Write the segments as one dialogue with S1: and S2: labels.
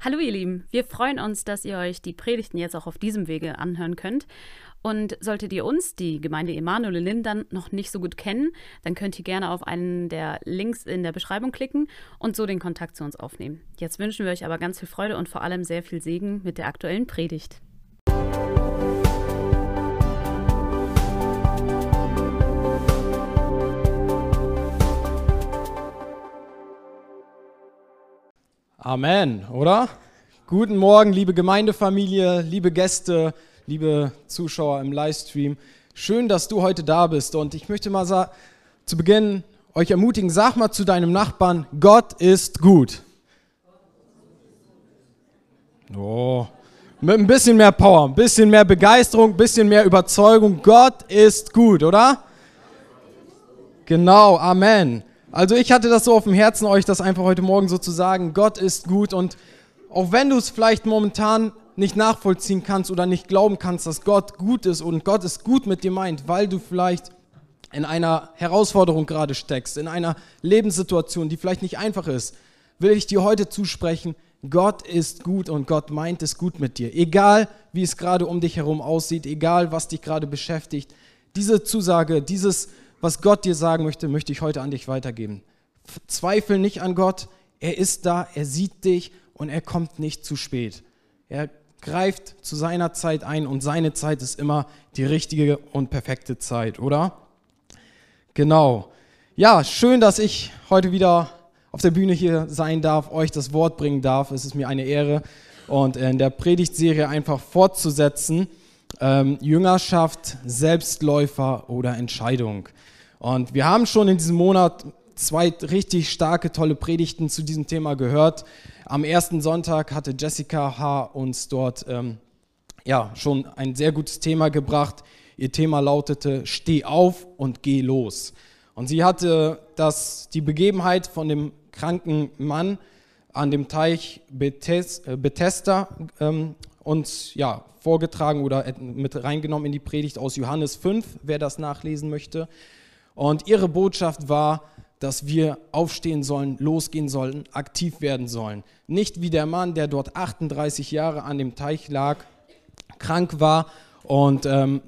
S1: Hallo ihr Lieben, wir freuen uns, dass ihr euch die Predigten jetzt auch auf diesem Wege anhören könnt. Und solltet ihr uns, die Gemeinde Emanuel in Lindern, noch nicht so gut kennen, dann könnt ihr gerne auf einen der Links in der Beschreibung klicken und so den Kontakt zu uns aufnehmen. Jetzt wünschen wir euch aber ganz viel Freude und vor allem sehr viel Segen mit der aktuellen Predigt.
S2: Amen, oder? Guten Morgen, liebe Gemeindefamilie, liebe Gäste, liebe Zuschauer im Livestream. Schön, dass du heute da bist. Und ich möchte mal zu Beginn euch ermutigen, sag mal zu deinem Nachbarn, Gott ist gut. Oh, mit ein bisschen mehr Power, ein bisschen mehr Begeisterung, ein bisschen mehr Überzeugung. Gott ist gut, oder? Genau, Amen. Also ich hatte das so auf dem Herzen, euch das einfach heute Morgen so zu sagen. Gott ist gut und auch wenn du es vielleicht momentan nicht nachvollziehen kannst oder nicht glauben kannst, dass Gott gut ist und Gott es gut mit dir meint, weil du vielleicht in einer Herausforderung gerade steckst, in einer Lebenssituation, die vielleicht nicht einfach ist, will ich dir heute zusprechen, Gott ist gut und Gott meint es gut mit dir. Egal, wie es gerade um dich herum aussieht, egal, was dich gerade beschäftigt, diese Zusage, dieses was Gott dir sagen möchte, möchte ich heute an dich weitergeben. Zweifel nicht an Gott. Er ist da, er sieht dich und er kommt nicht zu spät. Er greift zu seiner Zeit ein und seine Zeit ist immer die richtige und perfekte Zeit, oder? Genau. Ja, schön, dass ich heute wieder auf der Bühne hier sein darf, euch das Wort bringen darf. Es ist mir eine Ehre und in der Predigtserie einfach fortzusetzen. Ähm, Jüngerschaft, Selbstläufer oder Entscheidung. Und wir haben schon in diesem Monat zwei richtig starke, tolle Predigten zu diesem Thema gehört. Am ersten Sonntag hatte Jessica H. uns dort ähm, ja, schon ein sehr gutes Thema gebracht. Ihr Thema lautete, steh auf und geh los. Und sie hatte das, die Begebenheit von dem kranken Mann an dem Teich äh, Bethesda ähm, uns ja, vorgetragen oder mit reingenommen in die Predigt aus Johannes 5, wer das nachlesen möchte. Und ihre Botschaft war, dass wir aufstehen sollen, losgehen sollen, aktiv werden sollen. Nicht wie der Mann, der dort 38 Jahre an dem Teich lag, krank war und ähm,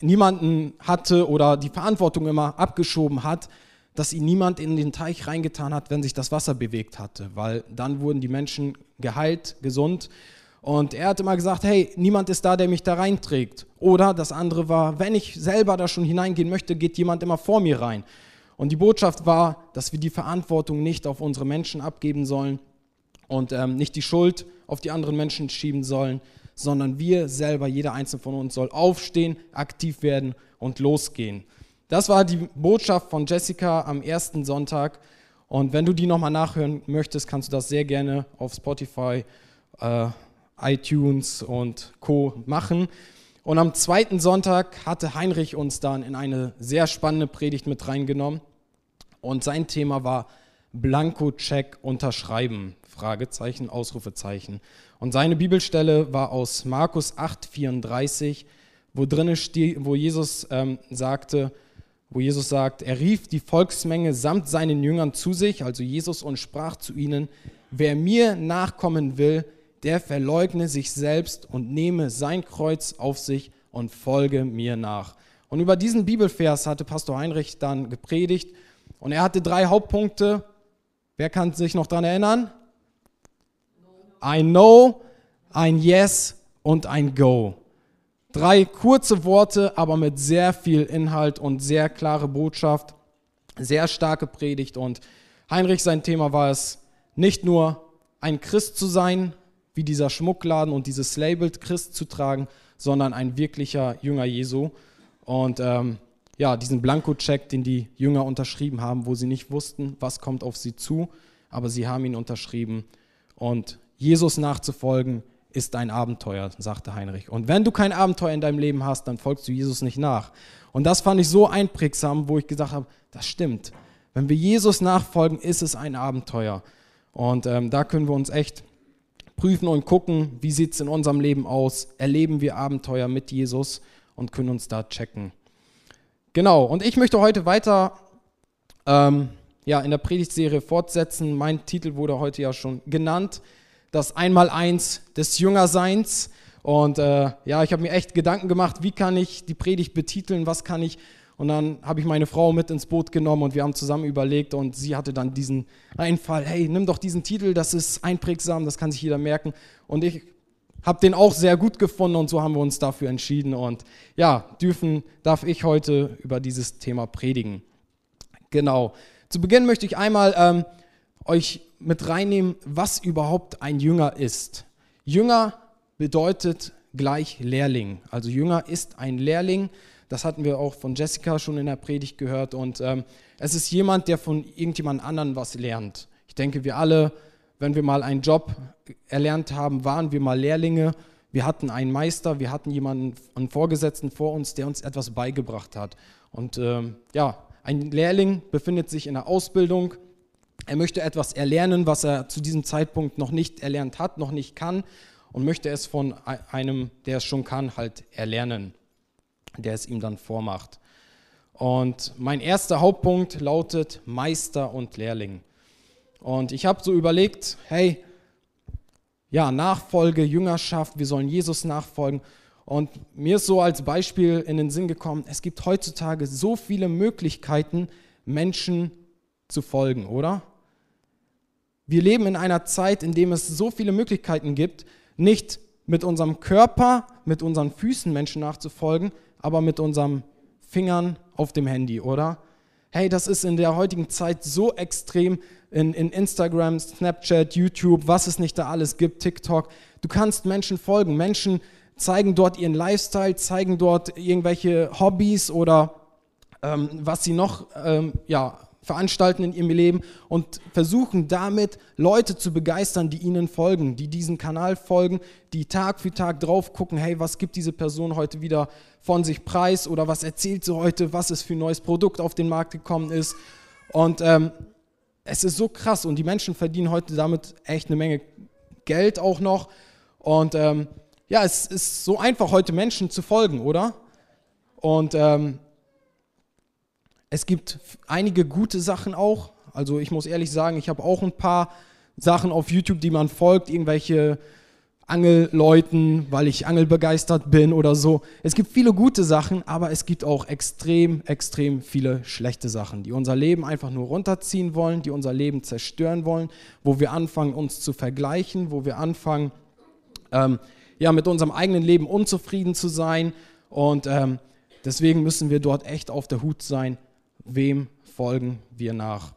S2: niemanden hatte oder die Verantwortung immer abgeschoben hat, dass ihn niemand in den Teich reingetan hat, wenn sich das Wasser bewegt hatte, weil dann wurden die Menschen geheilt, gesund und er hat immer gesagt, hey, niemand ist da, der mich da reinträgt. Oder das andere war, wenn ich selber da schon hineingehen möchte, geht jemand immer vor mir rein. Und die Botschaft war, dass wir die Verantwortung nicht auf unsere Menschen abgeben sollen und ähm, nicht die Schuld auf die anderen Menschen schieben sollen, sondern wir selber, jeder einzelne von uns soll aufstehen, aktiv werden und losgehen. Das war die Botschaft von Jessica am ersten Sonntag. Und wenn du die nochmal nachhören möchtest, kannst du das sehr gerne auf Spotify äh, iTunes und Co. machen. Und am zweiten Sonntag hatte Heinrich uns dann in eine sehr spannende Predigt mit reingenommen. Und sein Thema war Blanko-Check unterschreiben, Fragezeichen, Ausrufezeichen. Und seine Bibelstelle war aus Markus 8,34, wo drin steht, wo Jesus ähm, sagte, wo Jesus sagt, er rief die Volksmenge samt seinen Jüngern zu sich, also Jesus, und sprach zu ihnen, wer mir nachkommen will, der verleugne sich selbst und nehme sein Kreuz auf sich und folge mir nach. Und über diesen Bibelvers hatte Pastor Heinrich dann gepredigt und er hatte drei Hauptpunkte. Wer kann sich noch daran erinnern? Ein No, ein Yes und ein Go. Drei kurze Worte, aber mit sehr viel Inhalt und sehr klare Botschaft, sehr starke Predigt. Und Heinrich, sein Thema war es, nicht nur ein Christ zu sein, wie dieser Schmuckladen und dieses Label Christ zu tragen, sondern ein wirklicher Jünger Jesu. Und ähm, ja, diesen Blankocheck, den die Jünger unterschrieben haben, wo sie nicht wussten, was kommt auf sie zu, aber sie haben ihn unterschrieben. Und Jesus nachzufolgen ist ein Abenteuer, sagte Heinrich. Und wenn du kein Abenteuer in deinem Leben hast, dann folgst du Jesus nicht nach. Und das fand ich so einprägsam, wo ich gesagt habe, das stimmt. Wenn wir Jesus nachfolgen, ist es ein Abenteuer. Und ähm, da können wir uns echt prüfen und gucken, wie sieht es in unserem Leben aus, erleben wir Abenteuer mit Jesus und können uns da checken. Genau, und ich möchte heute weiter ähm, ja, in der Predigtserie fortsetzen. Mein Titel wurde heute ja schon genannt. das Einmaleins des Jüngerseins. Und äh, ja, ich habe mir echt Gedanken gemacht, wie kann ich die Predigt betiteln, was kann ich. Und dann habe ich meine Frau mit ins Boot genommen und wir haben zusammen überlegt und sie hatte dann diesen Einfall, hey, nimm doch diesen Titel, das ist einprägsam, das kann sich jeder merken. Und ich habe den auch sehr gut gefunden und so haben wir uns dafür entschieden. Und ja, dürfen, darf ich heute über dieses Thema predigen. Genau. Zu Beginn möchte ich einmal ähm, euch mit reinnehmen, was überhaupt ein Jünger ist. Jünger bedeutet gleich Lehrling. Also Jünger ist ein Lehrling. Das hatten wir auch von Jessica schon in der Predigt gehört. Und ähm, es ist jemand, der von irgendjemand anderen was lernt. Ich denke, wir alle, wenn wir mal einen Job erlernt haben, waren wir mal Lehrlinge. Wir hatten einen Meister, wir hatten jemanden, einen Vorgesetzten vor uns, der uns etwas beigebracht hat. Und ähm, ja, ein Lehrling befindet sich in der Ausbildung. Er möchte etwas erlernen, was er zu diesem Zeitpunkt noch nicht erlernt hat, noch nicht kann und möchte es von einem, der es schon kann, halt erlernen, der es ihm dann vormacht. Und mein erster Hauptpunkt lautet Meister und Lehrling. Und ich habe so überlegt, hey, ja, Nachfolge, Jüngerschaft, wir sollen Jesus nachfolgen. Und mir ist so als Beispiel in den Sinn gekommen, es gibt heutzutage so viele Möglichkeiten, Menschen zu folgen, oder? Wir leben in einer Zeit, in der es so viele Möglichkeiten gibt, nicht mit unserem Körper, mit unseren Füßen Menschen nachzufolgen, aber mit unseren Fingern auf dem Handy, oder? Hey, das ist in der heutigen Zeit so extrem in, in Instagram, Snapchat, YouTube, was es nicht da alles gibt, TikTok. Du kannst Menschen folgen. Menschen zeigen dort ihren Lifestyle, zeigen dort irgendwelche Hobbys oder ähm, was sie noch ähm, ja, veranstalten in ihrem Leben und versuchen damit Leute zu begeistern, die ihnen folgen, die diesen Kanal folgen, die Tag für Tag drauf gucken, hey, was gibt diese Person heute wieder von sich preis oder was erzählt sie heute, was es für ein neues Produkt auf den Markt gekommen ist. Und ähm, es ist so krass und die Menschen verdienen heute damit echt eine Menge Geld auch noch. Und ähm, ja, es ist so einfach heute Menschen zu folgen, oder? Und ähm, es gibt einige gute Sachen auch. Also ich muss ehrlich sagen, ich habe auch ein paar Sachen auf YouTube, die man folgt, irgendwelche Angelleuten, weil ich angelbegeistert bin oder so. Es gibt viele gute Sachen, aber es gibt auch extrem, extrem viele schlechte Sachen, die unser Leben einfach nur runterziehen wollen, die unser Leben zerstören wollen, wo wir anfangen, uns zu vergleichen, wo wir anfangen, ähm, ja, mit unserem eigenen Leben unzufrieden zu sein. Und ähm, deswegen müssen wir dort echt auf der Hut sein, wem folgen wir nach?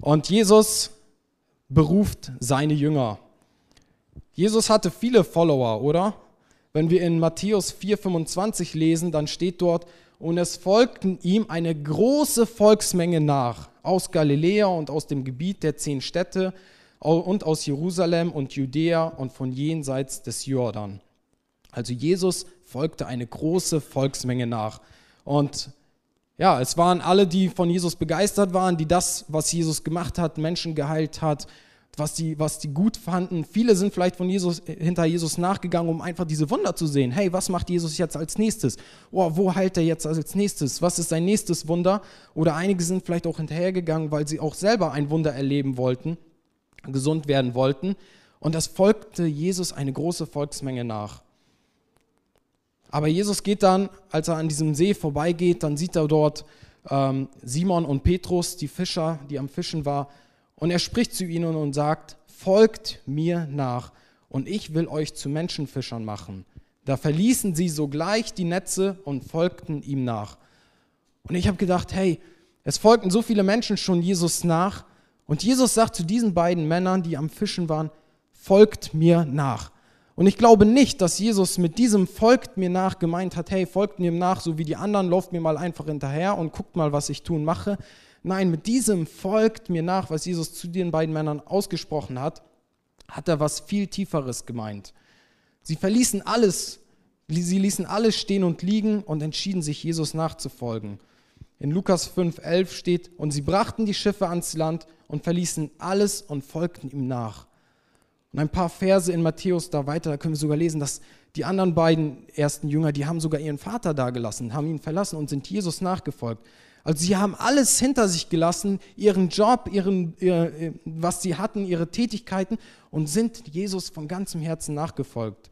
S2: Und Jesus beruft seine Jünger. Jesus hatte viele Follower, oder? Wenn wir in Matthäus 4:25 lesen, dann steht dort, und es folgten ihm eine große Volksmenge nach, aus Galiläa und aus dem Gebiet der zehn Städte und aus Jerusalem und Judäa und von jenseits des Jordan. Also Jesus folgte eine große Volksmenge nach. Und ja, es waren alle, die von Jesus begeistert waren, die das, was Jesus gemacht hat, Menschen geheilt hat, was die, was die gut fanden. Viele sind vielleicht von Jesus, hinter Jesus nachgegangen, um einfach diese Wunder zu sehen. Hey, was macht Jesus jetzt als nächstes? Oh, wo heilt er jetzt als nächstes? Was ist sein nächstes Wunder? Oder einige sind vielleicht auch hinterhergegangen, weil sie auch selber ein Wunder erleben wollten, gesund werden wollten. Und das folgte Jesus eine große Volksmenge nach. Aber Jesus geht dann, als er an diesem See vorbeigeht, dann sieht er dort ähm, Simon und Petrus, die Fischer, die am Fischen war, und er spricht zu ihnen und sagt, folgt mir nach und ich will euch zu Menschenfischern machen. Da verließen sie sogleich die Netze und folgten ihm nach. Und ich habe gedacht, hey, es folgten so viele Menschen schon Jesus nach. Und Jesus sagt zu diesen beiden Männern, die am Fischen waren, folgt mir nach. Und ich glaube nicht, dass Jesus mit diesem folgt mir nach gemeint hat, hey, folgt mir nach, so wie die anderen, lauft mir mal einfach hinterher und guckt mal, was ich tun mache. Nein, mit diesem folgt mir nach, was Jesus zu den beiden Männern ausgesprochen hat, hat er was viel Tieferes gemeint. Sie verließen alles, sie ließen alles stehen und liegen und entschieden sich, Jesus nachzufolgen. In Lukas 5,11 steht, und sie brachten die Schiffe ans Land und verließen alles und folgten ihm nach. Und ein paar Verse in Matthäus da weiter, da können wir sogar lesen, dass die anderen beiden ersten Jünger, die haben sogar ihren Vater da gelassen, haben ihn verlassen und sind Jesus nachgefolgt. Also sie haben alles hinter sich gelassen, ihren Job, ihren, ihr, was sie hatten, ihre Tätigkeiten und sind Jesus von ganzem Herzen nachgefolgt.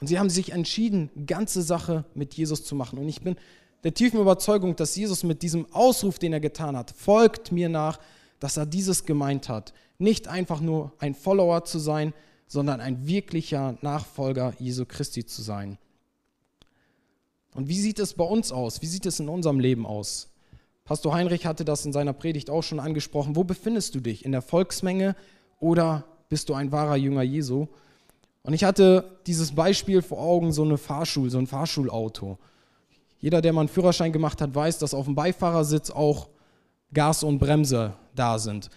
S2: Und sie haben sich entschieden, ganze Sache mit Jesus zu machen. Und ich bin der tiefen Überzeugung, dass Jesus mit diesem Ausruf, den er getan hat, folgt mir nach, dass er dieses gemeint hat. Nicht einfach nur ein Follower zu sein, sondern ein wirklicher Nachfolger Jesu Christi zu sein. Und wie sieht es bei uns aus? Wie sieht es in unserem Leben aus? Pastor Heinrich hatte das in seiner Predigt auch schon angesprochen. Wo befindest du dich? In der Volksmenge oder bist du ein wahrer Jünger Jesu? Und ich hatte dieses Beispiel vor Augen, so eine Fahrschul, so ein Fahrschulauto. Jeder, der mal einen Führerschein gemacht hat, weiß, dass auf dem Beifahrersitz auch Gas und Bremse da sind.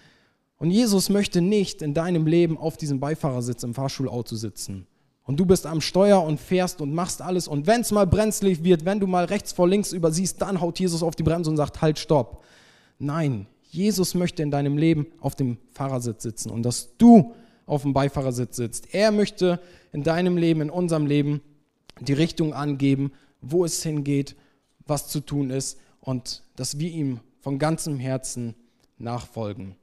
S2: Und Jesus möchte nicht in deinem Leben auf diesem Beifahrersitz im Fahrschulauto sitzen. Und du bist am Steuer und fährst und machst alles. Und wenn es mal brenzlig wird, wenn du mal rechts vor links übersiehst, dann haut Jesus auf die Bremse und sagt, halt, stopp. Nein, Jesus möchte in deinem Leben auf dem Fahrersitz sitzen und dass du auf dem Beifahrersitz sitzt. Er möchte in deinem Leben, in unserem Leben die Richtung angeben, wo es hingeht, was zu tun ist und dass wir ihm von ganzem Herzen nachfolgen.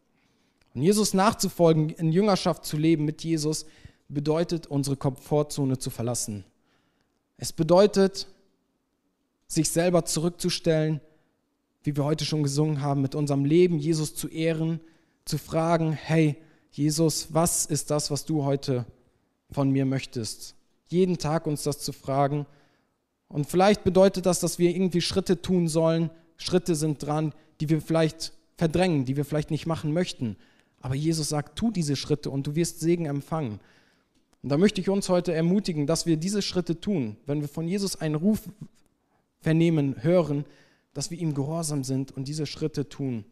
S2: Und Jesus nachzufolgen, in Jüngerschaft zu leben mit Jesus, bedeutet, unsere Komfortzone zu verlassen. Es bedeutet, sich selber zurückzustellen, wie wir heute schon gesungen haben, mit unserem Leben Jesus zu ehren, zu fragen, hey Jesus, was ist das, was du heute von mir möchtest? Jeden Tag uns das zu fragen. Und vielleicht bedeutet das, dass wir irgendwie Schritte tun sollen. Schritte sind dran, die wir vielleicht verdrängen, die wir vielleicht nicht machen möchten. Aber Jesus sagt, tu diese Schritte und du wirst Segen empfangen. Und da möchte ich uns heute ermutigen, dass wir diese Schritte tun, wenn wir von Jesus einen Ruf vernehmen, hören, dass wir ihm gehorsam sind und diese Schritte tun.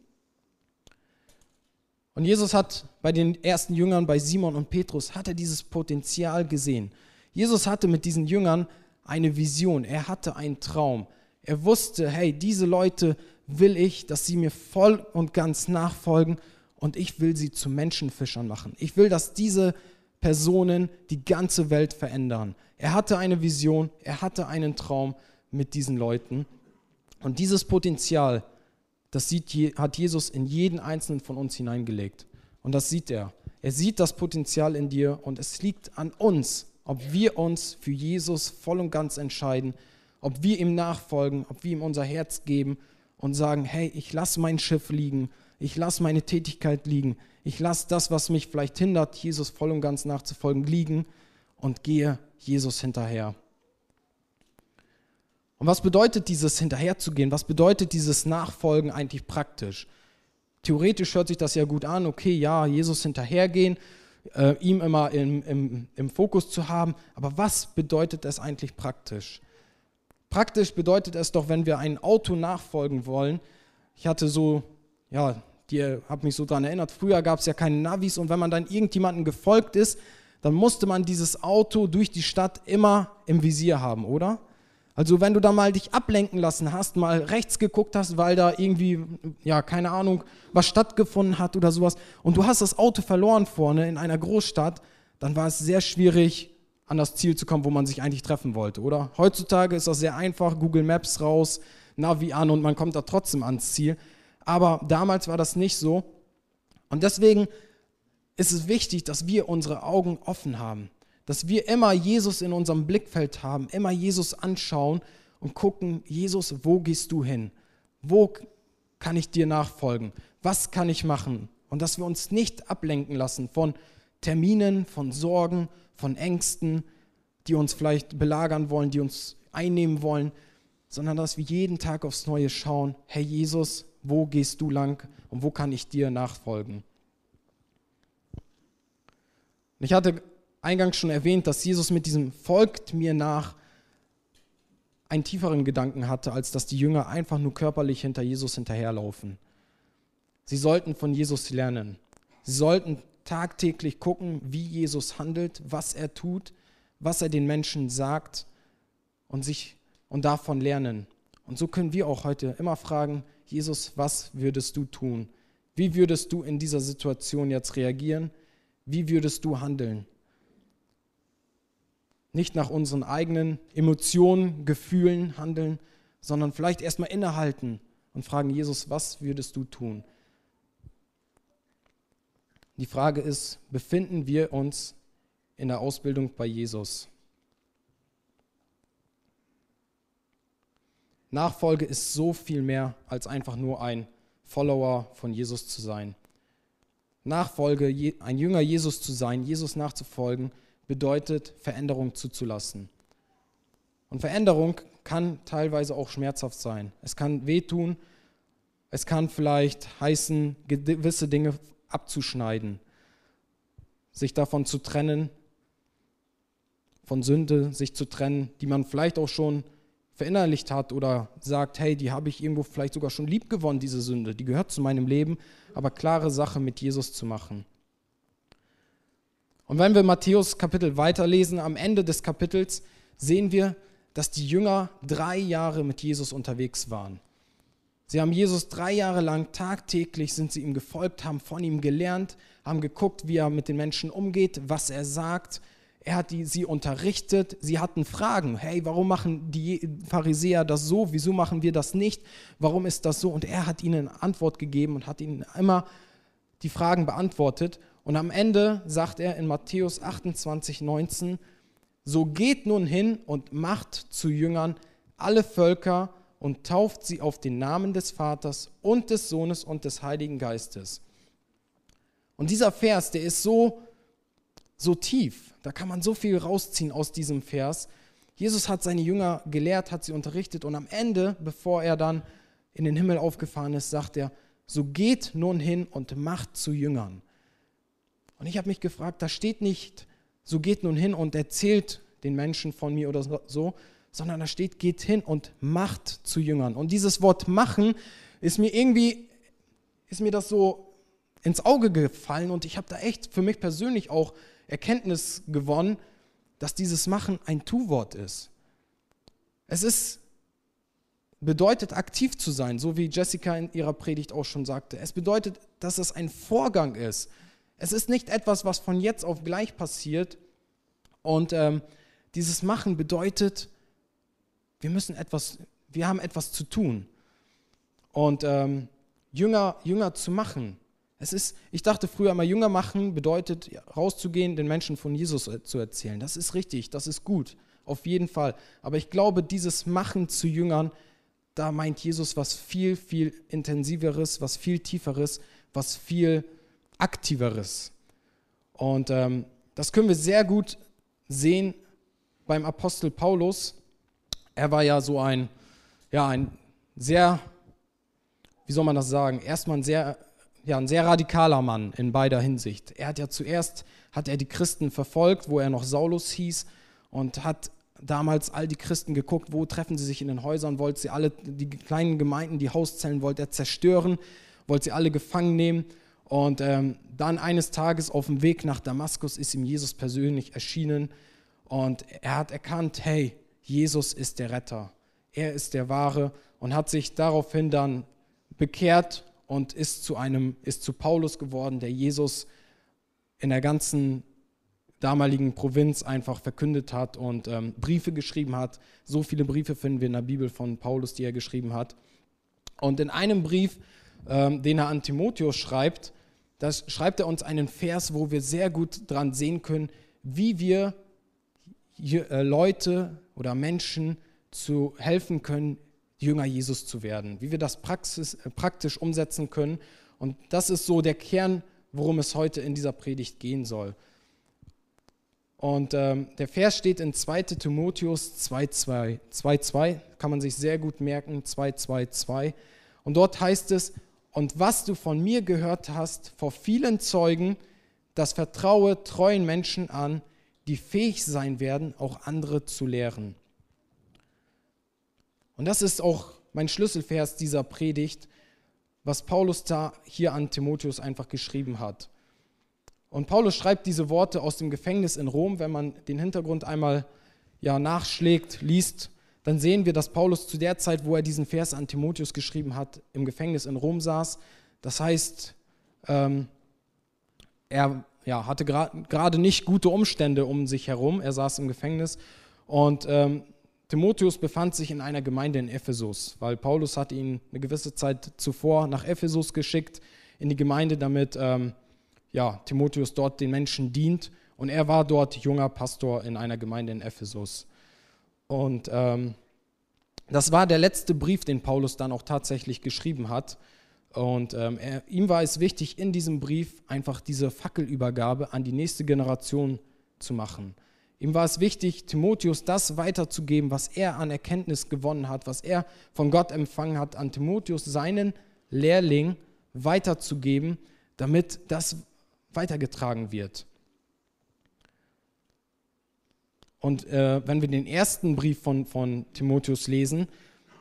S2: Und Jesus hat bei den ersten Jüngern, bei Simon und Petrus, hat er dieses Potenzial gesehen. Jesus hatte mit diesen Jüngern eine Vision, er hatte einen Traum. Er wusste, hey, diese Leute will ich, dass sie mir voll und ganz nachfolgen und ich will sie zu Menschenfischern machen. Ich will, dass diese Personen die ganze Welt verändern. Er hatte eine Vision, er hatte einen Traum mit diesen Leuten. Und dieses Potenzial, das sieht, hat Jesus in jeden einzelnen von uns hineingelegt. Und das sieht er. Er sieht das Potenzial in dir und es liegt an uns, ob wir uns für Jesus voll und ganz entscheiden, ob wir ihm nachfolgen, ob wir ihm unser Herz geben und sagen, hey, ich lasse mein Schiff liegen, ich lasse meine Tätigkeit liegen, ich lasse das, was mich vielleicht hindert, Jesus voll und ganz nachzufolgen, liegen und gehe Jesus hinterher. Und was bedeutet dieses Hinterherzugehen? Was bedeutet dieses Nachfolgen eigentlich praktisch? Theoretisch hört sich das ja gut an, okay, ja, Jesus hinterhergehen, äh, ihm immer im, im, im Fokus zu haben, aber was bedeutet es eigentlich praktisch? Praktisch bedeutet es doch, wenn wir ein Auto nachfolgen wollen, ich hatte so, ja, die hat mich so daran erinnert, früher gab es ja keine Navis und wenn man dann irgendjemandem gefolgt ist, dann musste man dieses Auto durch die Stadt immer im Visier haben, oder? Also wenn du da mal dich ablenken lassen hast, mal rechts geguckt hast, weil da irgendwie, ja, keine Ahnung, was stattgefunden hat oder sowas, und du hast das Auto verloren vorne in einer Großstadt, dann war es sehr schwierig, an das Ziel zu kommen, wo man sich eigentlich treffen wollte, oder? Heutzutage ist das sehr einfach, Google Maps raus, Navi an und man kommt da trotzdem ans Ziel. Aber damals war das nicht so. Und deswegen ist es wichtig, dass wir unsere Augen offen haben, dass wir immer Jesus in unserem Blickfeld haben, immer Jesus anschauen und gucken, Jesus, wo gehst du hin? Wo kann ich dir nachfolgen? Was kann ich machen? Und dass wir uns nicht ablenken lassen von Terminen, von Sorgen, von Ängsten, die uns vielleicht belagern wollen, die uns einnehmen wollen, sondern dass wir jeden Tag aufs Neue schauen, Herr Jesus, wo gehst du lang und wo kann ich dir nachfolgen. Ich hatte eingangs schon erwähnt, dass Jesus mit diesem Folgt mir nach einen tieferen Gedanken hatte, als dass die Jünger einfach nur körperlich hinter Jesus hinterherlaufen. Sie sollten von Jesus lernen. Sie sollten tagtäglich gucken, wie Jesus handelt, was er tut, was er den Menschen sagt und sich und davon lernen. Und so können wir auch heute immer fragen, Jesus, was würdest du tun? Wie würdest du in dieser Situation jetzt reagieren? Wie würdest du handeln? Nicht nach unseren eigenen Emotionen, Gefühlen handeln, sondern vielleicht erstmal innehalten und fragen, Jesus, was würdest du tun? Die Frage ist, befinden wir uns in der Ausbildung bei Jesus? Nachfolge ist so viel mehr als einfach nur ein Follower von Jesus zu sein. Nachfolge, ein Jünger Jesus zu sein, Jesus nachzufolgen, bedeutet Veränderung zuzulassen. Und Veränderung kann teilweise auch schmerzhaft sein. Es kann wehtun, es kann vielleicht heißen, gewisse Dinge abzuschneiden, sich davon zu trennen, von Sünde sich zu trennen, die man vielleicht auch schon verinnerlicht hat oder sagt, hey, die habe ich irgendwo vielleicht sogar schon lieb gewonnen, diese Sünde, die gehört zu meinem Leben, aber klare Sache mit Jesus zu machen. Und wenn wir Matthäus Kapitel weiterlesen, am Ende des Kapitels sehen wir, dass die Jünger drei Jahre mit Jesus unterwegs waren. Sie haben Jesus drei Jahre lang tagtäglich sind sie ihm gefolgt, haben von ihm gelernt, haben geguckt, wie er mit den Menschen umgeht, was er sagt, er hat die, sie unterrichtet. Sie hatten Fragen. Hey, warum machen die Pharisäer das so? Wieso machen wir das nicht? Warum ist das so? Und er hat ihnen Antwort gegeben und hat ihnen immer die Fragen beantwortet. Und am Ende sagt er in Matthäus 28, 19, so geht nun hin und macht zu Jüngern alle Völker und tauft sie auf den Namen des Vaters und des Sohnes und des Heiligen Geistes. Und dieser Vers, der ist so, so tief. Da kann man so viel rausziehen aus diesem Vers. Jesus hat seine Jünger gelehrt, hat sie unterrichtet und am Ende, bevor er dann in den Himmel aufgefahren ist, sagt er, so geht nun hin und macht zu Jüngern. Und ich habe mich gefragt, da steht nicht, so geht nun hin und erzählt den Menschen von mir oder so, sondern da steht, geht hin und macht zu Jüngern. Und dieses Wort machen ist mir irgendwie, ist mir das so ins Auge gefallen und ich habe da echt für mich persönlich auch Erkenntnis gewonnen, dass dieses Machen ein Tu-Wort ist. Es ist, bedeutet aktiv zu sein, so wie Jessica in ihrer Predigt auch schon sagte. Es bedeutet, dass es ein Vorgang ist. Es ist nicht etwas, was von jetzt auf gleich passiert. Und ähm, dieses Machen bedeutet, wir müssen etwas, wir haben etwas zu tun. Und ähm, Jünger, Jünger zu machen, es ist, ich dachte früher immer, Jünger machen bedeutet rauszugehen, den Menschen von Jesus zu erzählen. Das ist richtig, das ist gut, auf jeden Fall. Aber ich glaube, dieses Machen zu Jüngern, da meint Jesus was viel, viel intensiveres, was viel tieferes, was viel aktiveres. Und ähm, das können wir sehr gut sehen beim Apostel Paulus. Er war ja so ein, ja, ein sehr, wie soll man das sagen, erstmal ein sehr ja, ein sehr radikaler Mann in beider Hinsicht. Er hat ja zuerst, hat er die Christen verfolgt, wo er noch Saulus hieß und hat damals all die Christen geguckt, wo treffen sie sich in den Häusern, wollte sie alle, die kleinen Gemeinden, die Hauszellen wollte er zerstören, wollte sie alle gefangen nehmen und ähm, dann eines Tages auf dem Weg nach Damaskus ist ihm Jesus persönlich erschienen und er hat erkannt, hey, Jesus ist der Retter, er ist der Wahre und hat sich daraufhin dann bekehrt und ist zu einem, ist zu Paulus geworden, der Jesus in der ganzen damaligen Provinz einfach verkündet hat und ähm, Briefe geschrieben hat. So viele Briefe finden wir in der Bibel von Paulus, die er geschrieben hat. Und in einem Brief, ähm, den er an Timotheus schreibt, das schreibt er uns einen Vers, wo wir sehr gut dran sehen können, wie wir hier, äh, Leute oder Menschen zu helfen können, Jünger Jesus zu werden, wie wir das praxis, äh, praktisch umsetzen können. Und das ist so der Kern, worum es heute in dieser Predigt gehen soll. Und ähm, der Vers steht in 2 Timotheus 2,2. kann man sich sehr gut merken, 2,2,2. Und dort heißt es, und was du von mir gehört hast vor vielen Zeugen, das vertraue treuen Menschen an, die fähig sein werden, auch andere zu lehren. Und das ist auch mein Schlüsselvers dieser Predigt, was Paulus da hier an Timotheus einfach geschrieben hat. Und Paulus schreibt diese Worte aus dem Gefängnis in Rom. Wenn man den Hintergrund einmal ja, nachschlägt, liest, dann sehen wir, dass Paulus zu der Zeit, wo er diesen Vers an Timotheus geschrieben hat, im Gefängnis in Rom saß. Das heißt, ähm, er ja, hatte gerade nicht gute Umstände um sich herum. Er saß im Gefängnis und ähm, Timotheus befand sich in einer Gemeinde in Ephesus, weil Paulus hat ihn eine gewisse Zeit zuvor nach Ephesus geschickt in die Gemeinde, damit ähm, ja, Timotheus dort den Menschen dient. Und er war dort junger Pastor in einer Gemeinde in Ephesus. Und ähm, das war der letzte Brief, den Paulus dann auch tatsächlich geschrieben hat. Und ähm, er, ihm war es wichtig, in diesem Brief einfach diese Fackelübergabe an die nächste Generation zu machen. Ihm war es wichtig, Timotheus das weiterzugeben, was er an Erkenntnis gewonnen hat, was er von Gott empfangen hat, an Timotheus, seinen Lehrling, weiterzugeben, damit das weitergetragen wird. Und äh, wenn wir den ersten Brief von, von Timotheus lesen,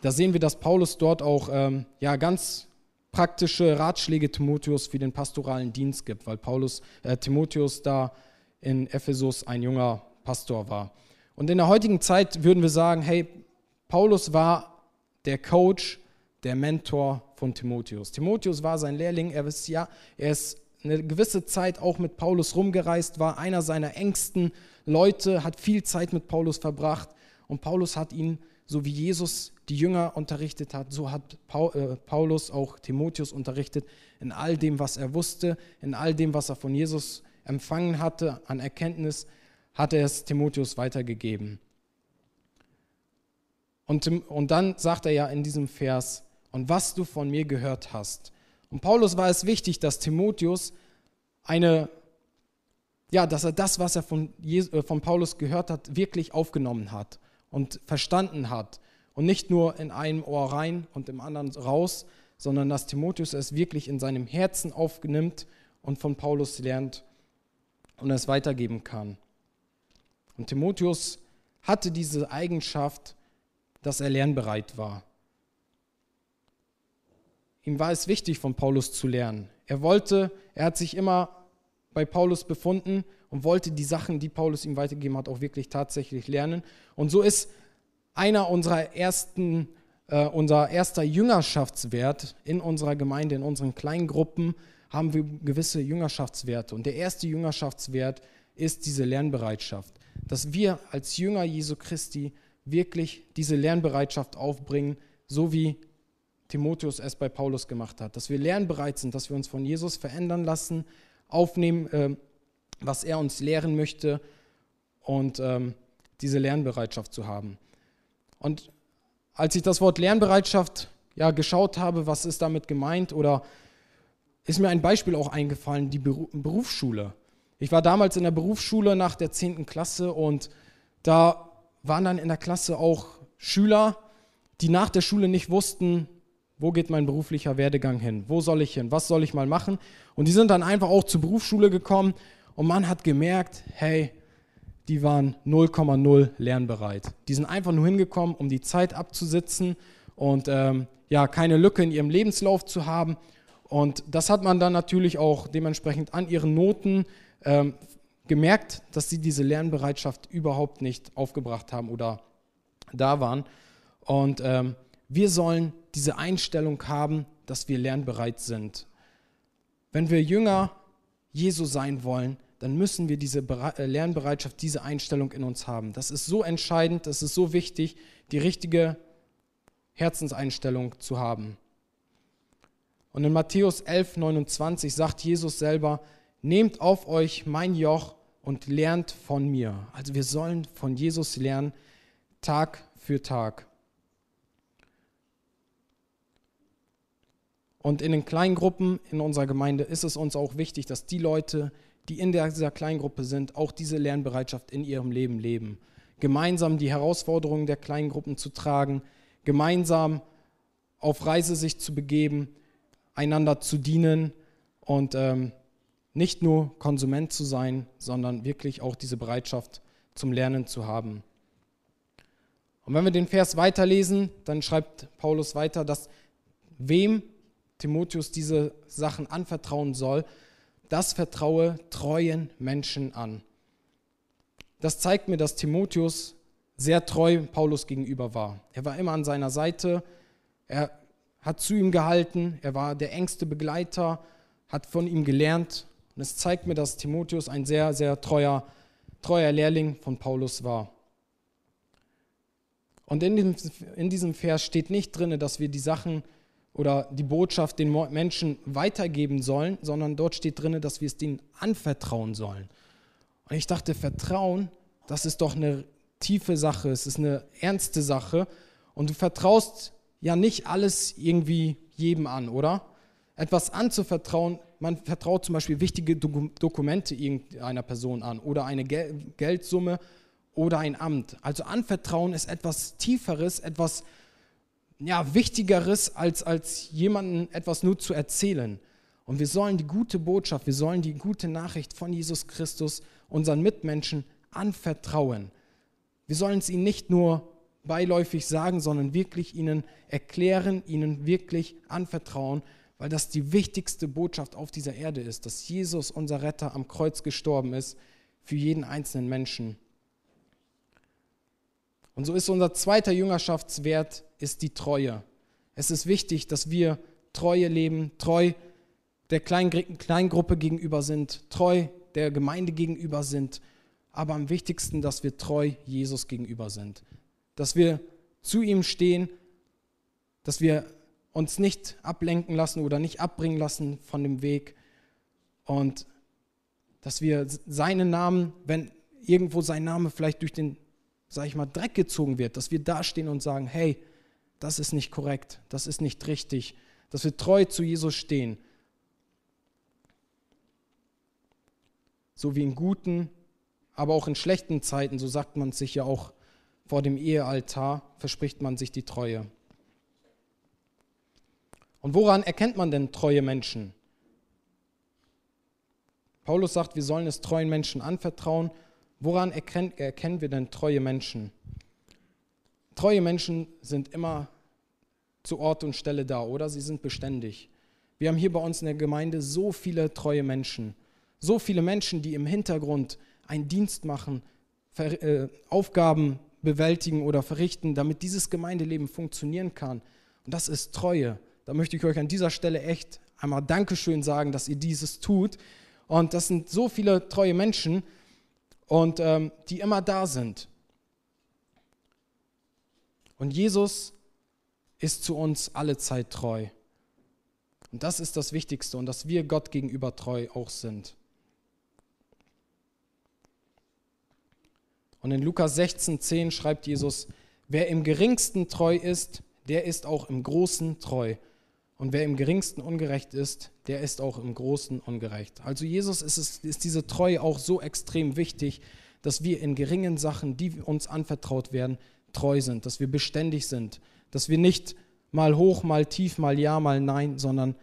S2: da sehen wir, dass Paulus dort auch ähm, ja, ganz praktische Ratschläge Timotheus für den pastoralen Dienst gibt, weil Paulus, äh, Timotheus da in Ephesus ein junger Pastor war. Und in der heutigen Zeit würden wir sagen, hey, Paulus war der Coach, der Mentor von Timotheus. Timotheus war sein Lehrling, er ist, ja, er ist eine gewisse Zeit auch mit Paulus rumgereist, war einer seiner engsten Leute, hat viel Zeit mit Paulus verbracht und Paulus hat ihn, so wie Jesus die Jünger unterrichtet hat, so hat äh, Paulus auch Timotheus unterrichtet in all dem, was er wusste, in all dem, was er von Jesus empfangen hatte an Erkenntnis, hat er es Timotheus weitergegeben. Und, und dann sagt er ja in diesem Vers, und was du von mir gehört hast. Und Paulus war es wichtig, dass Timotheus eine ja, dass er das, was er von, Jesus, äh, von Paulus gehört hat, wirklich aufgenommen hat und verstanden hat. Und nicht nur in einem Ohr rein und im anderen raus, sondern dass Timotheus es wirklich in seinem Herzen aufnimmt und von Paulus lernt und es weitergeben kann. Und Timotheus hatte diese Eigenschaft, dass er lernbereit war. Ihm war es wichtig, von Paulus zu lernen. Er wollte, er hat sich immer bei Paulus befunden und wollte die Sachen, die Paulus ihm weitergegeben hat, auch wirklich tatsächlich lernen. Und so ist einer unserer ersten, äh, unser erster Jüngerschaftswert in unserer Gemeinde, in unseren kleinen Gruppen, haben wir gewisse Jüngerschaftswerte. Und der erste Jüngerschaftswert ist diese Lernbereitschaft. Dass wir als Jünger Jesu Christi wirklich diese Lernbereitschaft aufbringen, so wie Timotheus es bei Paulus gemacht hat. Dass wir lernbereit sind, dass wir uns von Jesus verändern lassen, aufnehmen, äh, was er uns lehren möchte und ähm, diese Lernbereitschaft zu haben. Und als ich das Wort Lernbereitschaft ja geschaut habe, was ist damit gemeint oder ist mir ein Beispiel auch eingefallen, die Berufsschule. Ich war damals in der Berufsschule nach der 10. Klasse und da waren dann in der Klasse auch Schüler, die nach der Schule nicht wussten, wo geht mein beruflicher Werdegang hin? Wo soll ich hin? Was soll ich mal machen? Und die sind dann einfach auch zur Berufsschule gekommen und man hat gemerkt, hey, die waren 0,0 lernbereit. Die sind einfach nur hingekommen, um die Zeit abzusitzen und ähm, ja, keine Lücke in ihrem Lebenslauf zu haben. Und das hat man dann natürlich auch dementsprechend an ihren Noten ähm, gemerkt, dass sie diese Lernbereitschaft überhaupt nicht aufgebracht haben oder da waren. Und ähm, wir sollen diese Einstellung haben, dass wir lernbereit sind. Wenn wir Jünger Jesu sein wollen, dann müssen wir diese äh, Lernbereitschaft, diese Einstellung in uns haben. Das ist so entscheidend, das ist so wichtig, die richtige Herzenseinstellung zu haben. Und in Matthäus 11, 29 sagt Jesus selber, nehmt auf euch mein Joch und lernt von mir. Also wir sollen von Jesus lernen, Tag für Tag. Und in den Kleingruppen in unserer Gemeinde ist es uns auch wichtig, dass die Leute, die in dieser Kleingruppe sind, auch diese Lernbereitschaft in ihrem Leben leben. Gemeinsam die Herausforderungen der Kleingruppen zu tragen, gemeinsam auf Reise sich zu begeben, einander zu dienen und ähm, nicht nur Konsument zu sein, sondern wirklich auch diese Bereitschaft zum Lernen zu haben. Und wenn wir den Vers weiterlesen, dann schreibt Paulus weiter, dass wem Timotheus diese Sachen anvertrauen soll, das vertraue treuen Menschen an. Das zeigt mir, dass Timotheus sehr treu Paulus gegenüber war. Er war immer an seiner Seite, er hat zu ihm gehalten, er war der engste Begleiter, hat von ihm gelernt. Und es zeigt mir, dass Timotheus ein sehr, sehr treuer, treuer Lehrling von Paulus war. Und in diesem, in diesem Vers steht nicht drin, dass wir die Sachen oder die Botschaft den Menschen weitergeben sollen, sondern dort steht drin, dass wir es denen anvertrauen sollen. Und ich dachte, Vertrauen, das ist doch eine tiefe Sache, es ist eine ernste Sache. Und du vertraust ja nicht alles irgendwie jedem an, oder? Etwas anzuvertrauen, man vertraut zum Beispiel wichtige Dokumente irgendeiner Person an oder eine Geldsumme oder ein Amt. Also anvertrauen ist etwas Tieferes, etwas ja, Wichtigeres, als, als jemandem etwas nur zu erzählen. Und wir sollen die gute Botschaft, wir sollen die gute Nachricht von Jesus Christus unseren Mitmenschen anvertrauen. Wir sollen es ihnen nicht nur beiläufig sagen, sondern wirklich ihnen erklären, ihnen wirklich anvertrauen, weil das die wichtigste Botschaft auf dieser Erde ist, dass Jesus, unser Retter, am Kreuz gestorben ist für jeden einzelnen Menschen. Und so ist unser zweiter Jüngerschaftswert ist die Treue. Es ist wichtig, dass wir Treue leben, treu der Kleingruppe gegenüber sind, treu der Gemeinde gegenüber sind, aber am wichtigsten, dass wir treu Jesus gegenüber sind. Dass wir zu ihm stehen, dass wir uns nicht ablenken lassen oder nicht abbringen lassen von dem Weg und dass wir seinen Namen, wenn irgendwo sein Name vielleicht durch den sage ich mal, Dreck gezogen wird, dass wir da stehen und sagen, hey, das ist nicht korrekt, das ist nicht richtig, dass wir treu zu Jesus stehen. So wie in guten, aber auch in schlechten Zeiten, so sagt man sich ja auch vor dem Ehealtar, verspricht man sich die Treue. Und woran erkennt man denn treue Menschen? Paulus sagt, wir sollen es treuen Menschen anvertrauen Woran erkennen, erkennen wir denn treue Menschen? Treue Menschen sind immer zu Ort und Stelle da, oder? Sie sind beständig. Wir haben hier bei uns in der Gemeinde so viele treue Menschen. So viele Menschen, die im Hintergrund einen Dienst machen, äh, Aufgaben bewältigen oder verrichten, damit dieses Gemeindeleben funktionieren kann. Und das ist Treue. Da möchte ich euch an dieser Stelle echt einmal Dankeschön sagen, dass ihr dieses tut. Und das sind so viele treue Menschen, und ähm, die immer da sind. Und Jesus ist zu uns alle Zeit treu. Und das ist das Wichtigste und dass wir Gott gegenüber treu auch sind. Und in Lukas 16, 10 schreibt Jesus, wer im geringsten treu ist, der ist auch im Großen treu. Und wer im geringsten ungerecht ist, der ist auch im Großen ungerecht. Also Jesus ist, es, ist diese Treue auch so extrem wichtig, dass wir in geringen Sachen, die uns anvertraut werden, treu sind, dass wir beständig sind, dass wir nicht mal hoch, mal tief, mal ja, mal nein, sondern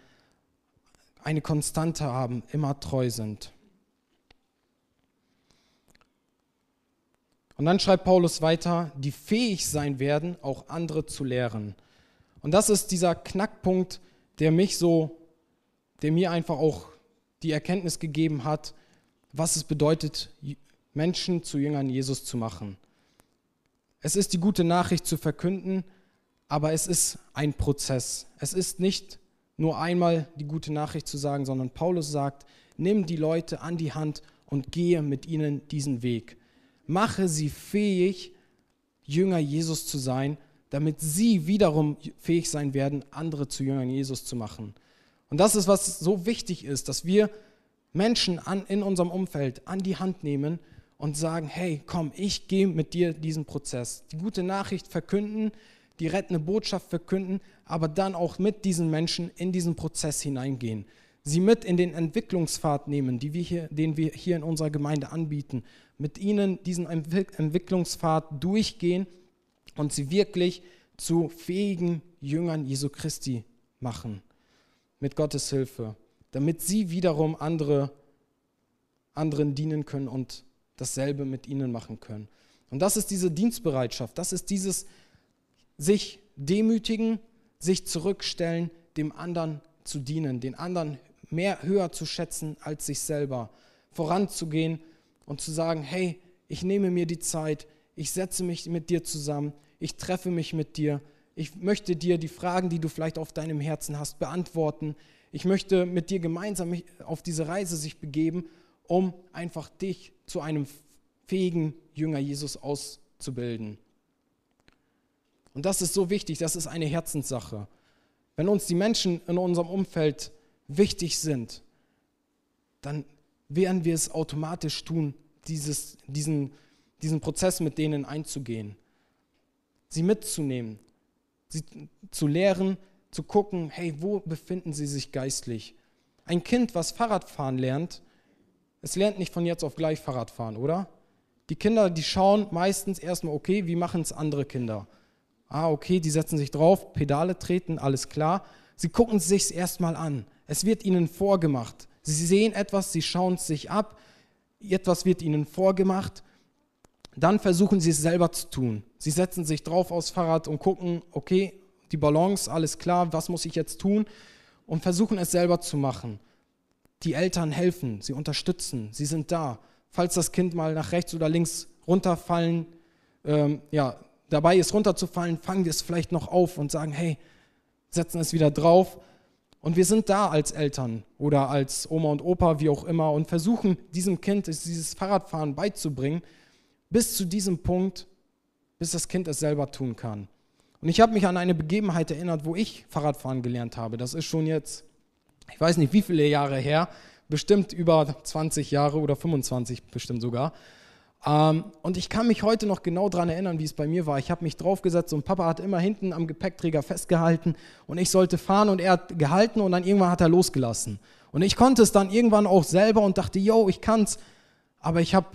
S2: eine Konstante haben, immer treu sind. Und dann schreibt Paulus weiter, die fähig sein werden, auch andere zu lehren. Und das ist dieser Knackpunkt, der mich so, der mir einfach auch die Erkenntnis gegeben hat, was es bedeutet, Menschen zu Jüngern Jesus zu machen. Es ist die gute Nachricht zu verkünden, aber es ist ein Prozess. Es ist nicht nur einmal die gute Nachricht zu sagen, sondern Paulus sagt, nimm die Leute an die Hand und gehe mit ihnen diesen Weg. Mache sie fähig, Jünger Jesus zu sein damit sie wiederum fähig sein werden, andere zu Jüngern Jesus zu machen. Und das ist, was so wichtig ist, dass wir Menschen an, in unserem Umfeld an die Hand nehmen und sagen, hey, komm, ich gehe mit dir diesen Prozess. Die gute Nachricht verkünden, die rettende Botschaft verkünden, aber dann auch mit diesen Menschen in diesen Prozess hineingehen. Sie mit in den Entwicklungspfad nehmen, die wir hier, den wir hier in unserer Gemeinde anbieten. Mit ihnen diesen Entwicklungspfad durchgehen und sie wirklich zu fähigen Jüngern Jesu Christi machen. Mit Gottes Hilfe. Damit sie wiederum andere, anderen dienen können und dasselbe mit ihnen machen können. Und das ist diese Dienstbereitschaft. Das ist dieses sich demütigen, sich zurückstellen, dem anderen zu dienen, den anderen mehr höher zu schätzen als sich selber, voranzugehen und zu sagen, hey, ich nehme mir die Zeit, ich setze mich mit dir zusammen, ich treffe mich mit dir, ich möchte dir die Fragen, die du vielleicht auf deinem Herzen hast, beantworten. Ich möchte mit dir gemeinsam auf diese Reise sich begeben, um einfach dich zu einem fähigen Jünger Jesus auszubilden. Und das ist so wichtig, das ist eine Herzenssache. Wenn uns die Menschen in unserem Umfeld wichtig sind, dann werden wir es automatisch tun, dieses, diesen, diesen Prozess mit denen einzugehen, sie mitzunehmen, sie zu lehren, zu gucken, hey, wo befinden sie sich geistlich? Ein Kind, was Fahrradfahren lernt, es lernt nicht von jetzt auf gleich Fahrradfahren, oder? Die Kinder, die schauen meistens erstmal, okay, wie machen es andere Kinder? Ah, okay, die setzen sich drauf, Pedale treten, alles klar. Sie gucken es sich erstmal an. Es wird ihnen vorgemacht. Sie sehen etwas, sie schauen es sich ab, etwas wird ihnen vorgemacht. Dann versuchen sie es selber zu tun. Sie setzen sich drauf aufs Fahrrad und gucken, okay, die Balance, alles klar, was muss ich jetzt tun? Und versuchen es selber zu machen. Die Eltern helfen, sie unterstützen, sie sind da. Falls das Kind mal nach rechts oder links runterfallen, ähm, ja, dabei ist runterzufallen, fangen wir es vielleicht noch auf und sagen, hey, setzen es wieder drauf. Und wir sind da als Eltern oder als Oma und Opa, wie auch immer, und versuchen diesem Kind dieses Fahrradfahren beizubringen, bis zu diesem Punkt, bis das Kind es selber tun kann. Und ich habe mich an eine Begebenheit erinnert, wo ich Fahrradfahren gelernt habe. Das ist schon jetzt, ich weiß nicht wie viele Jahre her, bestimmt über 20 Jahre oder 25 bestimmt sogar. Ähm, und ich kann mich heute noch genau daran erinnern, wie es bei mir war. Ich habe mich draufgesetzt und Papa hat immer hinten am Gepäckträger festgehalten und ich sollte fahren und er hat gehalten und dann irgendwann hat er losgelassen. Und ich konnte es dann irgendwann auch selber und dachte, yo, ich kann's. Aber ich habe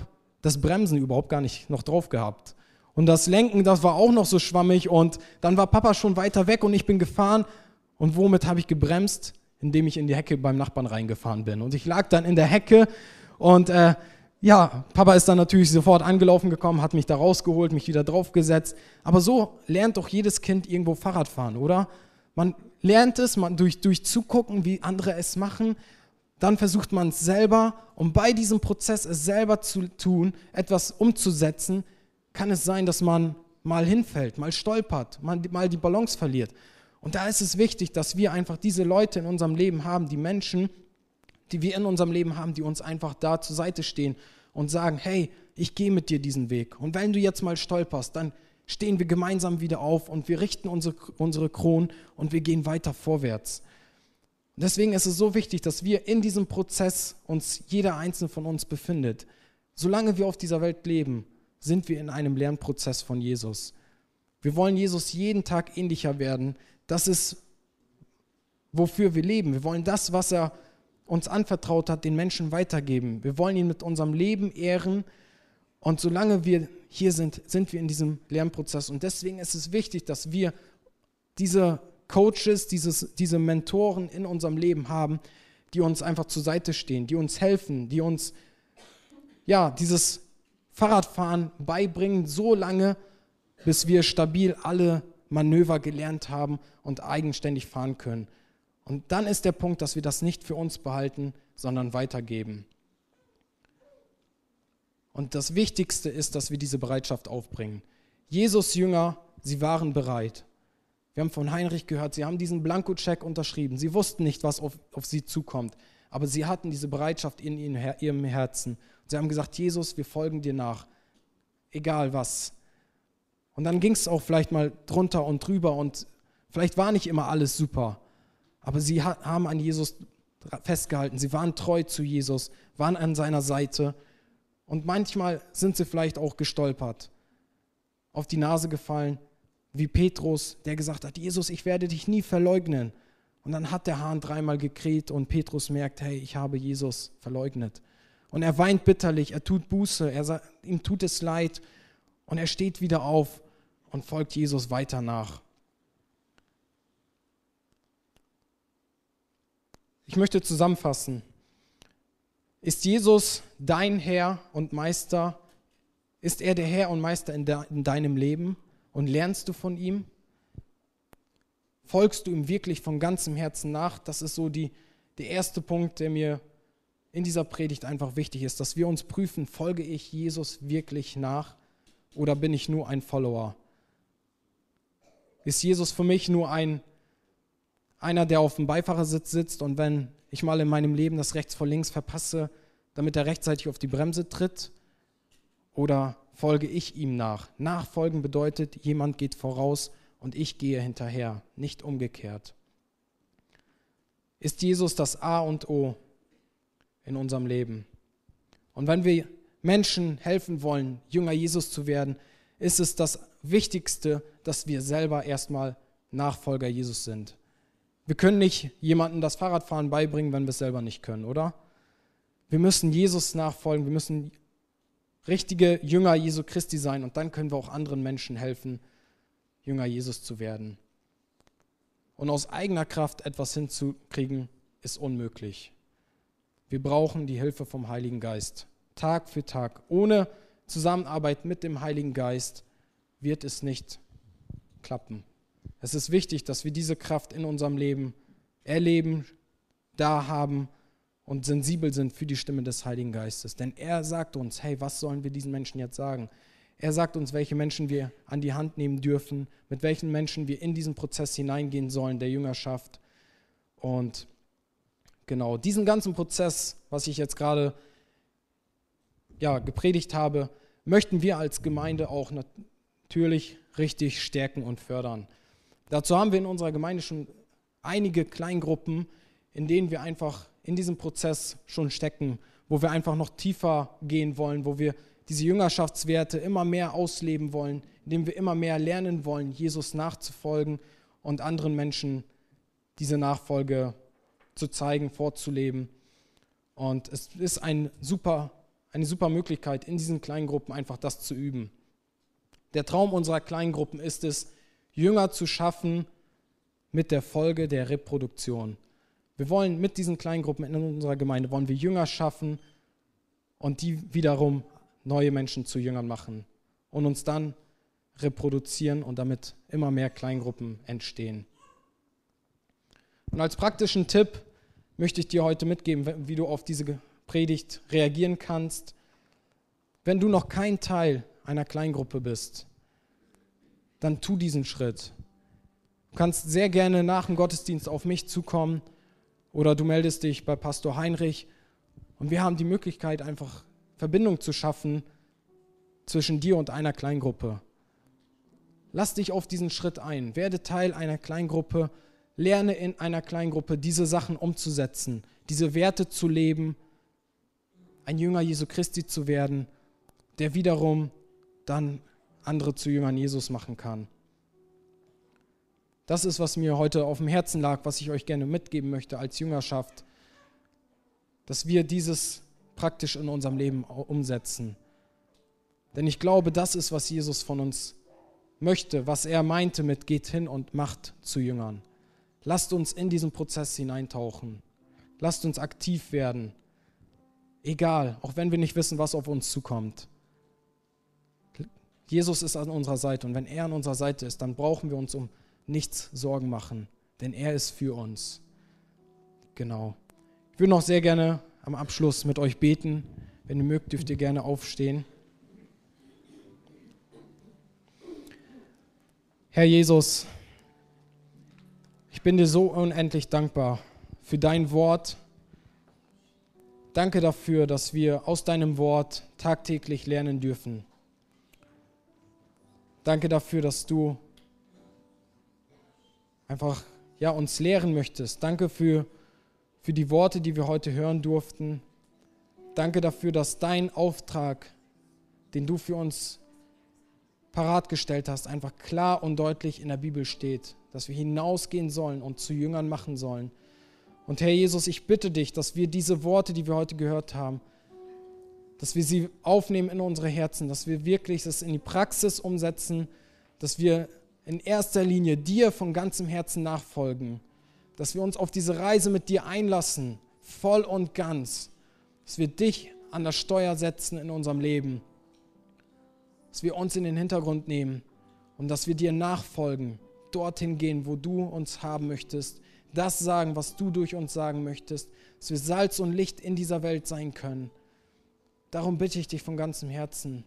S2: das Bremsen überhaupt gar nicht noch drauf gehabt. Und das Lenken, das war auch noch so schwammig und dann war Papa schon weiter weg und ich bin gefahren. Und womit habe ich gebremst? Indem ich in die Hecke beim Nachbarn reingefahren bin. Und ich lag dann in der Hecke und äh, ja, Papa ist dann natürlich sofort angelaufen gekommen, hat mich da rausgeholt, mich wieder draufgesetzt. Aber so lernt doch jedes Kind irgendwo Fahrrad fahren, oder? Man lernt es, man durch, durch Zugucken, wie andere es machen, dann versucht man es selber und bei diesem Prozess es selber zu tun, etwas umzusetzen, kann es sein, dass man mal hinfällt, mal stolpert, mal, die Balance verliert. Und da ist es wichtig, dass wir einfach diese Leute in unserem Leben haben, die Menschen, die wir in unserem Leben haben, die uns einfach da zur Seite stehen und sagen, hey, ich gehe mit dir diesen Weg. Und wenn du jetzt mal stolperst, dann stehen wir gemeinsam wieder auf und wir richten unsere, unsere Kronen und wir gehen weiter vorwärts. Deswegen ist es so wichtig, dass wir in diesem Prozess uns jeder einzelne von uns befindet. Solange wir auf dieser Welt leben, sind wir in einem Lernprozess von Jesus. Wir wollen Jesus jeden Tag ähnlicher werden. Das ist, wofür wir leben. Wir wollen das, was er uns anvertraut hat, den Menschen weitergeben. Wir wollen ihn mit unserem Leben ehren. Und solange wir hier sind, sind wir in diesem Lernprozess. Und deswegen ist es wichtig, dass wir diese Coaches, dieses, diese Mentoren in unserem Leben haben, die uns einfach zur Seite stehen, die uns helfen, die uns ja dieses Fahrradfahren beibringen, so lange, bis wir stabil alle Manöver gelernt haben und eigenständig fahren können. Und dann ist der Punkt, dass wir das nicht für uns behalten, sondern weitergeben. Und das Wichtigste ist, dass wir diese Bereitschaft aufbringen. Jesus Jünger, sie waren bereit. Wir haben von Heinrich gehört, sie haben diesen Blankocheck unterschrieben. Sie wussten nicht, was auf, auf sie zukommt, aber sie hatten diese Bereitschaft in ihrem Herzen. Sie haben gesagt, Jesus, wir folgen dir nach, egal was. Und dann ging es auch vielleicht mal drunter und drüber und vielleicht war nicht immer alles super, aber sie haben an Jesus festgehalten, sie waren treu zu Jesus, waren an seiner Seite und manchmal sind sie vielleicht auch gestolpert, auf die Nase gefallen, wie Petrus, der gesagt hat, Jesus, ich werde dich nie verleugnen. Und dann hat der Hahn dreimal gekräht und Petrus merkt, hey, ich habe Jesus verleugnet. Und er weint bitterlich, er tut Buße, er ihm tut es leid und er steht wieder auf und folgt Jesus weiter nach. Ich möchte zusammenfassen. Ist Jesus dein Herr und Meister? Ist er der Herr und Meister in, de in deinem Leben? Und lernst du von ihm? Folgst du ihm wirklich von ganzem Herzen nach? Das ist so die, der erste Punkt, der mir in dieser Predigt einfach wichtig ist, dass wir uns prüfen, folge ich Jesus wirklich nach oder bin ich nur ein Follower? Ist Jesus für mich nur ein einer, der auf dem Beifahrersitz sitzt und wenn ich mal in meinem Leben das rechts vor links verpasse, damit er rechtzeitig auf die Bremse tritt? Oder folge ich ihm nach? Nachfolgen bedeutet, jemand geht voraus und ich gehe hinterher, nicht umgekehrt. Ist Jesus das A und O in unserem Leben? Und wenn wir Menschen helfen wollen, Jünger Jesus zu werden, ist es das Wichtigste, dass wir selber erstmal Nachfolger Jesus sind. Wir können nicht jemandem das Fahrradfahren beibringen, wenn wir es selber nicht können, oder? Wir müssen Jesus nachfolgen, wir müssen richtige Jünger Jesu Christi sein und dann können wir auch anderen Menschen helfen, Jünger Jesus zu werden. Und aus eigener Kraft etwas hinzukriegen, ist unmöglich. Wir brauchen die Hilfe vom Heiligen Geist. Tag für Tag. Ohne Zusammenarbeit mit dem Heiligen Geist wird es nicht klappen. Es ist wichtig, dass wir diese Kraft in unserem Leben erleben, da haben und sensibel sind für die Stimme des Heiligen Geistes. Denn er sagt uns, hey, was sollen wir diesen Menschen jetzt sagen? Er sagt uns, welche Menschen wir an die Hand nehmen dürfen, mit welchen Menschen wir in diesen Prozess hineingehen sollen, der Jüngerschaft. Und genau, diesen ganzen Prozess, was ich jetzt gerade ja, gepredigt habe, möchten wir als Gemeinde auch natürlich richtig stärken und fördern. Dazu haben wir in unserer Gemeinde schon einige Kleingruppen, in denen wir einfach in diesem Prozess schon stecken, wo wir einfach noch tiefer gehen wollen, wo wir diese Jüngerschaftswerte immer mehr ausleben wollen, indem wir immer mehr lernen wollen, Jesus nachzufolgen und anderen Menschen diese Nachfolge zu zeigen, vorzuleben. Und es ist ein super, eine super Möglichkeit, in diesen Kleingruppen einfach das zu üben. Der Traum unserer Kleingruppen ist es, Jünger zu schaffen mit der Folge der Reproduktion. Wir wollen mit diesen Kleingruppen in unserer Gemeinde, wollen wir Jünger schaffen und die wiederum neue Menschen zu Jüngern machen und uns dann reproduzieren und damit immer mehr Kleingruppen entstehen. Und als praktischen Tipp möchte ich dir heute mitgeben, wie du auf diese Predigt reagieren kannst. Wenn du noch kein Teil einer Kleingruppe bist, dann tu diesen Schritt. Du kannst sehr gerne nach dem Gottesdienst auf mich zukommen oder du meldest dich bei Pastor Heinrich und wir haben die Möglichkeit, einfach Verbindung zu schaffen zwischen dir und einer Kleingruppe. Lass dich auf diesen Schritt ein. Werde Teil einer Kleingruppe. Lerne in einer Kleingruppe diese Sachen umzusetzen, diese Werte zu leben, ein Jünger Jesu Christi zu werden, der wiederum dann andere zu Jüngern Jesus machen kann. Das ist, was mir heute auf dem Herzen lag, was ich euch gerne mitgeben möchte als Jüngerschaft, dass wir dieses praktisch in unserem Leben umsetzen. Denn ich glaube, das ist, was Jesus von uns möchte, was er meinte mit geht hin und macht zu Jüngern. Lasst uns in diesen Prozess hineintauchen. Lasst uns aktiv werden. Egal, auch wenn wir nicht wissen, was auf uns zukommt. Jesus ist an unserer Seite und wenn er an unserer Seite ist, dann brauchen wir uns um nichts Sorgen machen, denn er ist für uns. Genau. Ich würde noch sehr gerne am Abschluss mit euch beten. Wenn ihr mögt, dürft ihr gerne aufstehen. Herr Jesus, ich bin dir so unendlich dankbar für dein Wort. Danke dafür, dass wir aus deinem Wort tagtäglich lernen dürfen. Danke dafür, dass du einfach ja, uns lehren möchtest. Danke für für die Worte, die wir heute hören durften. Danke dafür, dass dein Auftrag, den du für uns parat gestellt hast, einfach klar und deutlich in der Bibel steht, dass wir hinausgehen sollen und zu Jüngern machen sollen. Und Herr Jesus, ich bitte dich, dass wir diese Worte, die wir heute gehört haben, dass wir sie aufnehmen in unsere Herzen, dass wir wirklich das in die Praxis umsetzen, dass wir in erster Linie dir von ganzem Herzen nachfolgen dass wir uns auf diese Reise mit dir einlassen, voll und ganz, dass wir dich an das Steuer setzen in unserem Leben, dass wir uns in den Hintergrund nehmen und dass wir dir nachfolgen, dorthin gehen, wo du uns haben möchtest, das sagen, was du durch uns sagen möchtest, dass wir Salz und Licht in dieser Welt sein können. Darum bitte ich dich von ganzem Herzen.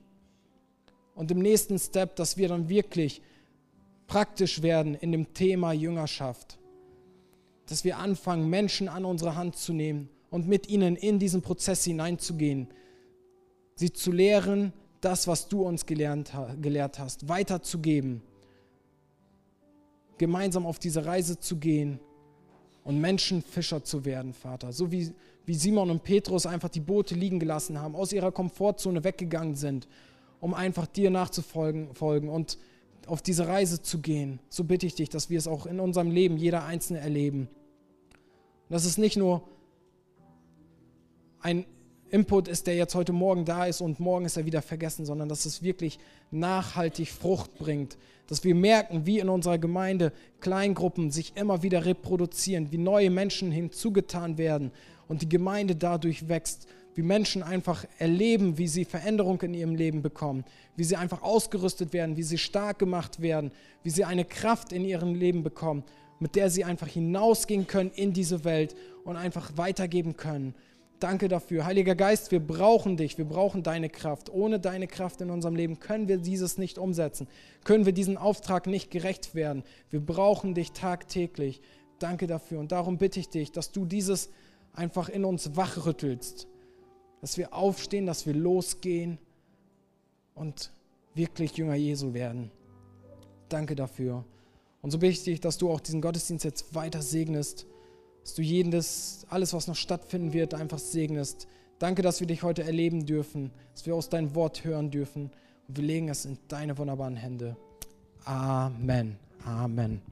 S2: Und im nächsten Step, dass wir dann wirklich praktisch werden in dem Thema Jüngerschaft dass wir anfangen, Menschen an unsere Hand zu nehmen und mit ihnen in diesen Prozess hineinzugehen, sie zu lehren, das, was du uns gelernt, gelehrt hast, weiterzugeben. gemeinsam auf diese Reise zu gehen und Menschenfischer zu werden, Vater. So wie, wie Simon und Petrus einfach die Boote liegen gelassen haben, aus ihrer Komfortzone weggegangen sind, um einfach dir nachzufolgen folgen und auf diese Reise zu gehen. So bitte ich dich, dass wir es auch in unserem Leben jeder Einzelne erleben. Dass es nicht nur ein Input ist, der jetzt heute Morgen da ist und morgen ist er wieder vergessen, sondern dass es wirklich nachhaltig Frucht bringt. Dass wir merken, wie in unserer Gemeinde Kleingruppen sich immer wieder reproduzieren, wie neue Menschen hinzugetan werden und die Gemeinde dadurch wächst. Wie Menschen einfach erleben, wie sie Veränderung in ihrem Leben bekommen, wie sie einfach ausgerüstet werden, wie sie stark gemacht werden, wie sie eine Kraft in ihrem Leben bekommen, mit der sie einfach hinausgehen können in diese Welt und einfach weitergeben können. Danke dafür. Heiliger Geist, wir brauchen dich, wir brauchen deine Kraft. Ohne deine Kraft in unserem Leben können wir dieses nicht umsetzen, können wir diesen Auftrag nicht gerecht werden. Wir brauchen dich tagtäglich. Danke dafür. Und darum bitte ich dich, dass du dieses einfach in uns wachrüttelst, dass wir aufstehen, dass wir losgehen und wirklich Jünger Jesu werden. Danke dafür. Und so bitte ich dich, dass du auch diesen Gottesdienst jetzt weiter segnest dass du jedes, alles, was noch stattfinden wird, einfach segnest. Danke, dass wir dich heute erleben dürfen, dass wir aus deinem Wort hören dürfen. Und wir legen es in deine wunderbaren Hände. Amen. Amen.